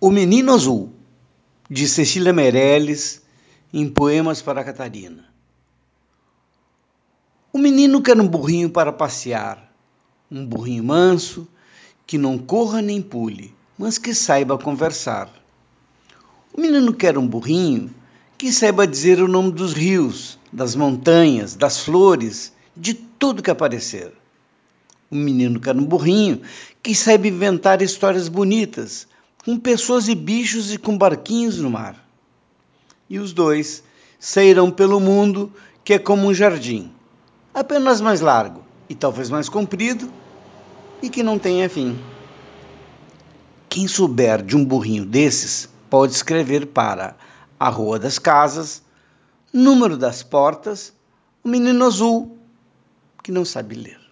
O Menino Azul, de Cecília Meirelles, em Poemas para Catarina. O menino quer um burrinho para passear, um burrinho manso, que não corra nem pule, mas que saiba conversar. O menino quer um burrinho que saiba dizer o nome dos rios, das montanhas, das flores, de tudo que aparecer. O menino quer um burrinho que saiba inventar histórias bonitas, com pessoas e bichos e com barquinhos no mar. E os dois sairão pelo mundo que é como um jardim, apenas mais largo e talvez mais comprido e que não tenha fim. Quem souber de um burrinho desses pode escrever para a Rua das Casas, número das portas, o menino azul que não sabe ler.